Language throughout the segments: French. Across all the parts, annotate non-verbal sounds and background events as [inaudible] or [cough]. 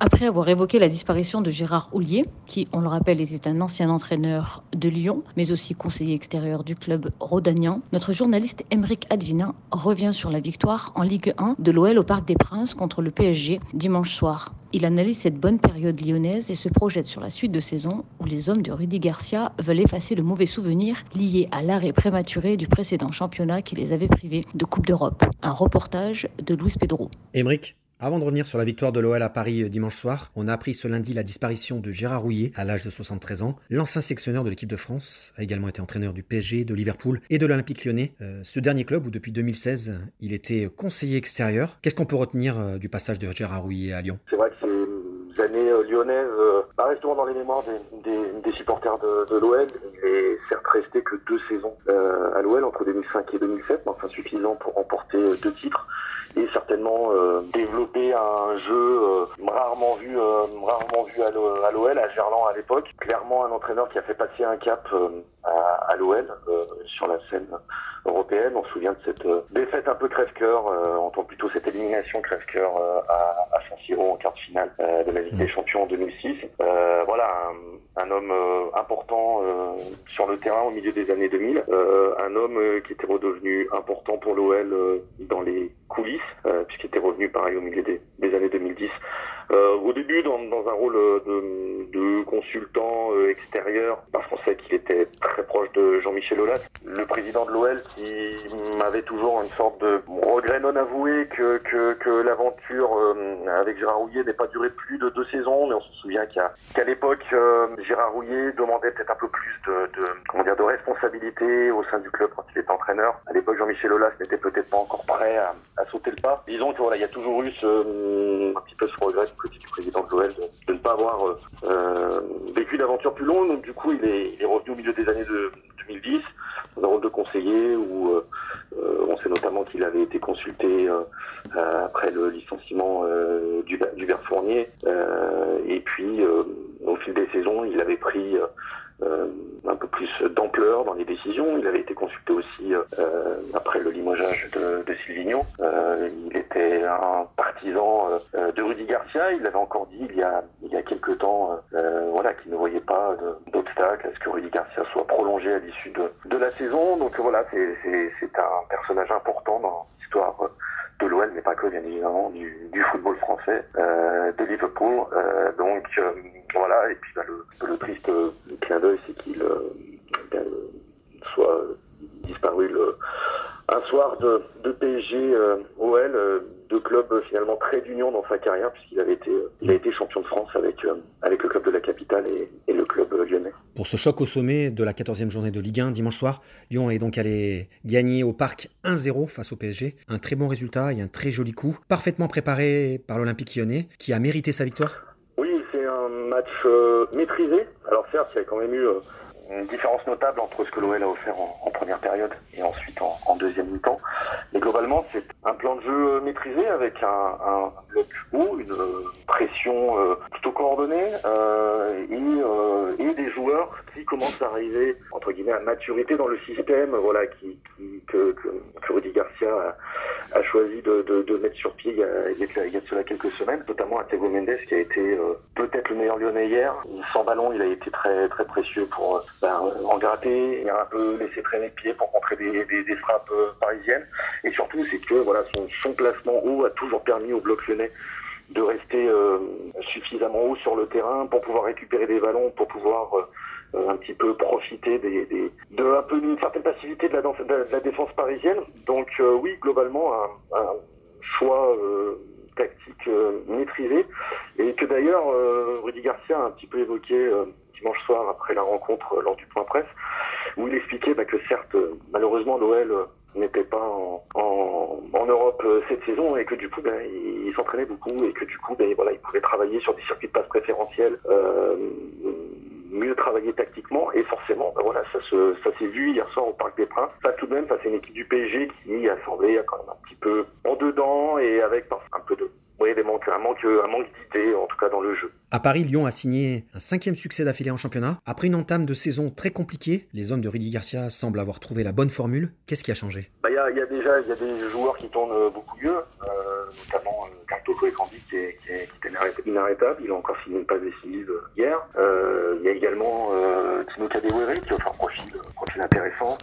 Après avoir évoqué la disparition de Gérard Houllier, qui, on le rappelle, était un ancien entraîneur de Lyon, mais aussi conseiller extérieur du club rhodanien, notre journaliste Emeric Advinin revient sur la victoire en Ligue 1 de l'OL au Parc des Princes contre le PSG dimanche soir. Il analyse cette bonne période lyonnaise et se projette sur la suite de saison où les hommes de Rudy Garcia veulent effacer le mauvais souvenir lié à l'arrêt prématuré du précédent championnat qui les avait privés de Coupe d'Europe. Un reportage de Luis Pedro. Emeric, avant de revenir sur la victoire de l'OL à Paris euh, dimanche soir, on a appris ce lundi la disparition de Gérard Rouillet à l'âge de 73 ans. L'ancien sélectionneur de l'équipe de France a également été entraîneur du PSG, de Liverpool et de l'Olympique lyonnais. Euh, ce dernier club où depuis 2016 il était conseiller extérieur. Qu'est-ce qu'on peut retenir euh, du passage de Gérard Rouillet à Lyon? C'est vrai que ces années lyonnaises bah, restent dans les mémoires des, supporters de, l'OL. Il est certes resté que deux saisons à l'OL entre 2005 et 2007, mais enfin suffisant pour remporter deux titres et certainement euh, développer un jeu euh, rarement vu euh, rarement vu à l'OL à Gerland à l'époque clairement un entraîneur qui a fait passer un cap à, l'OL sur la scène européenne on se souvient de cette défaite un peu crève-cœur on entend plutôt cette élimination crève-cœur à, à San en quart de finale de la Ligue des. Champions en 2006 voilà homme important sur le terrain au milieu des années 2000 un homme qui était redevenu important pour l'OL dans les coulisses, euh, puisqu'il était revenu pareil au milieu des, années 2010. Euh, au début, dans, dans un rôle de, de consultant euh, extérieur, parce qu'on sait qu'il était très proche de Jean-Michel Aulas, le président de l'OL, qui m'avait toujours une sorte de regret non avoué que, que, que l'aventure euh, avec Gérard Rouillet n'ait pas duré plus de deux saisons, mais on se souvient qu'à qu'à l'époque, euh, Gérard Rouillet demandait peut-être un peu plus de, de, comment dire, de responsabilité au sein du club quand il était entraîneur. À l'époque, Jean-Michel Aulas n'était peut-être pas encore prêt à, à, sauter le pas. Disons que voilà, il y a toujours eu ce, un petit peu ce regret du président de l'OL de, pas euh, euh, vécu d'aventure plus longue. Donc du coup, il est, revenu au milieu des années de 2010 dans un rôle de conseiller où euh, on sait notamment qu'il avait été consulté après le licenciement d'Hubert Fournier. et puis, des saisons, il avait pris euh, un peu plus d'ampleur dans les décisions. Il avait été consulté aussi euh, après le limogeage de, de Silvigno. Euh, il était un partisan de Rudy Garcia. Il avait encore dit il y a, il y a quelques temps voilà, qu'il ne voyait pas d'obstacle à ce que Rudy Garcia soit prolongé à l'issue de, de la saison. Donc voilà, c'est un personnage important dans l'histoire de l'OL, mais pas que bien évidemment, du, du football français, euh, de Liverpool. Euh, donc euh, voilà, et puis bah, le, le, triste clin d'œil, c'est qu'il ben, soit disparu le, un soir de, de PSG OL deux clubs euh, finalement très d'union dans sa carrière puisqu'il avait été, euh, il a été champion de France avec, euh, avec le club de la capitale et, et le club lyonnais. Pour ce choc au sommet de la 14e journée de Ligue 1 dimanche soir, Lyon est donc allé gagner au parc 1-0 face au PSG. Un très bon résultat et un très joli coup, parfaitement préparé par l'Olympique lyonnais qui a mérité sa victoire. Oui, c'est un match maîtrisé. Alors certes, il y a quand même eu une différence notable entre ce que l'OL a offert en, première période et ensuite en, deuxième mi-temps. Mais globalement, c'est un plan de jeu maîtrisé avec un, un bloc haut, une pression euh, plutôt coordonnée euh, et, euh, et, des joueurs qui commencent à arriver entre guillemets à maturité dans le système, voilà, qui, qui que, que, que, Rudy Garcia a, a choisi de, de, de, mettre sur pied il y, a, il y a de cela quelques semaines, notamment à Thiago Mendes qui a été euh, peut-être le meilleur Lyonnais hier. Sans ballon, il a été très très précieux pour ben, en gratter, il a un peu laissé traîner le pied pour contrer des, des, des frappes euh, parisiennes. Et surtout, c'est que voilà, son, son, placement haut a toujours permis au bloc lyonnais de rester euh, suffisamment haut sur le terrain pour pouvoir récupérer des ballons, pour pouvoir euh, un petit peu profiter des, des, de un peu d'une certaine passivité de la, de la, défense parisienne. Donc oui, globalement, un, un choix tactique maîtrisé et que d'ailleurs Rudy Garcia a un petit peu évoqué dimanche soir après la rencontre euh, lors du point presse, où il expliquait bah, que certes, euh, malheureusement, l'OL euh, n'était pas en, en, en, Europe cette saison et que du coup, bah, il, s'entraînait beaucoup et que du coup, bah, voilà, il travailler sur des circuits de passe préférentiels, euh, tactiquement et forcément, ben voilà, ça se, s'est vu hier soir au Parc des Princes. Ça tout de même, à une équipe du PSG qui a semblé quand même un petit peu en dedans et avec un des manques, manque, un manque d'idées, en tout cas dans le jeu. À Paris, Lyon a signé un cinquième succès d'affilée en championnat. Après une entame de saison très compliquée, les hommes de Rudy Garcia semblent avoir trouvé la bonne formule. Qu'est-ce qui a changé? Bah, Il bah, y, y, a déjà y a des joueurs qui tournent euh, beaucoup mieux, euh, notamment euh, et Cambi qui est, qui, est, qui est, inarrêtable. Il a encore signé une passe décisive euh, hier. Il y a également Tino Kadewere qui offre un profil, profil intéressant,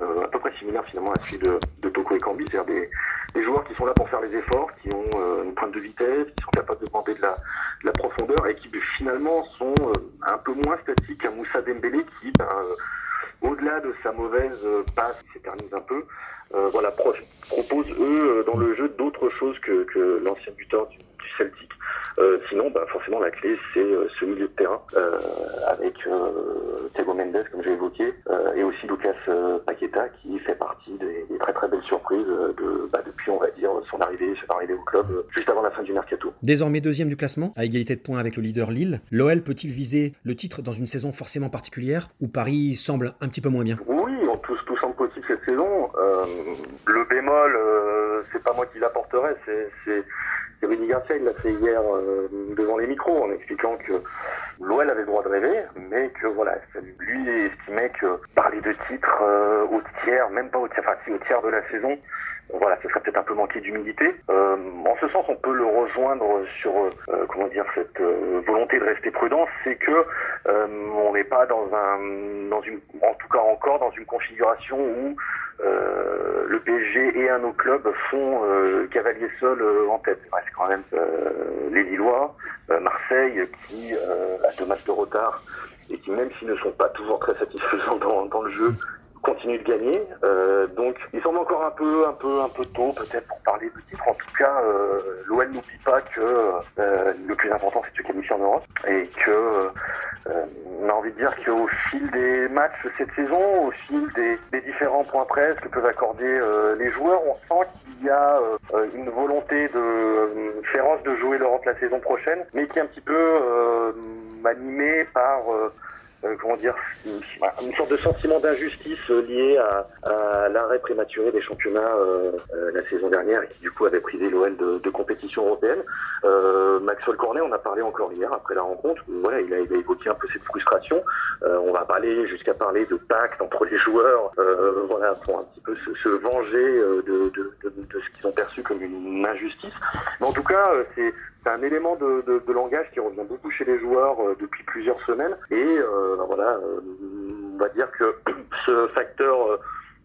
à peu près similaire finalement à celui de, de Toko et Cambi, c'est-à-dire des des joueurs qui sont là pour faire les efforts, qui ont euh, une pointe de vitesse, qui sont capables de demander de la, de la profondeur et qui finalement sont euh, un peu moins statiques qu'un Moussa Dembélé qui, ben, euh, au-delà de sa mauvaise passe, s'éternise un peu, voilà, propose eux dans le jeu d'autres choses que, que l'ancien buteur du, Celtic. Euh, sinon, bah, forcément, la clé, c'est euh, ce milieu de terrain euh, avec Thiago Mendes, comme j'ai évoqué, et aussi Lucas Paqueta, qui fait partie des, des très très belles surprises de, bah, depuis, on va dire, son arrivée, son arrivée au club juste avant la fin du mercato. Désormais deuxième du classement, à égalité de points avec le leader Lille, l'OL peut-il viser le titre dans une saison forcément particulière où Paris semble un petit peu moins bien? Oui, tout semble possible cette saison. le bémol, c'est pas moi qui l'apporterai, c'est Rudy Garcia, il l'a fait hier euh, devant les micros en expliquant que l'OL avait le droit de rêver, mais que voilà, lui estimait que parler de titre euh, au tiers, même pas au tiers, enfin si au tiers de la saison, voilà, ce serait peut-être un peu manqué d'humilité. Euh, en ce sens, on peut le rejoindre sur euh, comment dire cette euh, volonté de rester prudent, c'est que on n'est pas dans un, dans une, en tout cas encore dans une configuration où le PSG et un autre club font cavalier seul en tête. C'est quand même les Lillois, Marseille qui a deux matchs de retard et qui même s'ils ne sont pas toujours très satisfaisants dans, dans le jeu, continue de gagner. Euh, donc, il semble encore un peu, un peu, un peu tôt peut-être pour parler de titre. En tout cas, euh, l'OL n'oublie pas que euh, le plus important c'est de se qualifier en Europe et que euh, envie de dire qu'au fil des matchs cette saison, au fil des, différents points presse que peuvent accorder euh, les joueurs, on sent qu'il y a une volonté de féroce de jouer l'Europe la saison prochaine, mais qui est un petit peu animée par euh, dire, une, sorte de sentiment d'injustice euh, lié à, l'arrêt prématuré des championnats euh, euh, la saison dernière et qui du coup avait privé l'OL de, compétition européenne. Euh, Maxwell Cornet, on a parlé encore hier après la rencontre. Voilà, il a, évoqué un peu cette frustration. on va parler jusqu'à parler de pacte entre les joueurs, voilà, pour un petit peu se, venger de, de ce qu'ils ont perçu comme une injustice. Mais en tout cas, c'est c'est un élément de, de, langage qui revient beaucoup chez les joueurs euh, depuis plusieurs semaines. Et euh, ben voilà, euh, on va dire que [clears throat] ce facteur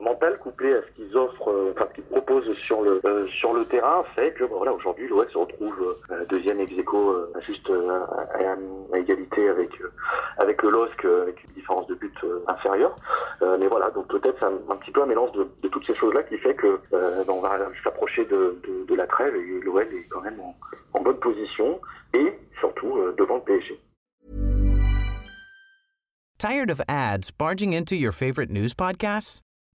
mental couplé à ce qu'ils offrent, euh, enfin qu'ils proposent sur le euh, sur le terrain, fait que voilà aujourd'hui l'OL se retrouve euh, deuxième ex aequo, juste à, égalité avec avec le LOSC avec une différence de but inférieure. mais voilà, donc peut-être un, petit peu un mélange de, toutes ces choses-là qui fait que bah, on va s'approcher de, de, de, la trêve et l'OL est quand même en, en, bonne position et surtout devant le PSG. Tired of ads barging into your favorite news podcasts?